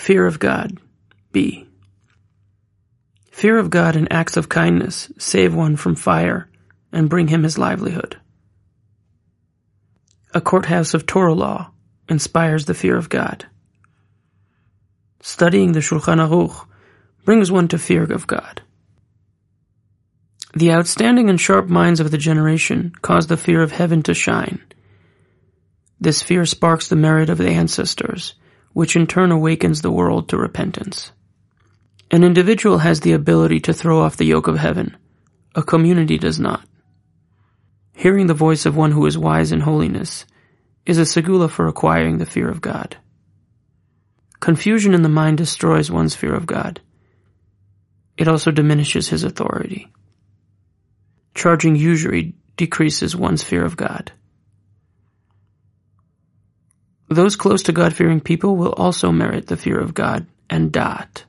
Fear of God. B. Fear of God and acts of kindness save one from fire and bring him his livelihood. A courthouse of Torah law inspires the fear of God. Studying the Shulchan Aruch brings one to fear of God. The outstanding and sharp minds of the generation cause the fear of heaven to shine. This fear sparks the merit of the ancestors, which in turn awakens the world to repentance. An individual has the ability to throw off the yoke of heaven. A community does not. Hearing the voice of one who is wise in holiness is a segula for acquiring the fear of God. Confusion in the mind destroys one's fear of God. It also diminishes his authority. Charging usury decreases one's fear of God. Those close to God-fearing people will also merit the fear of God and da'at.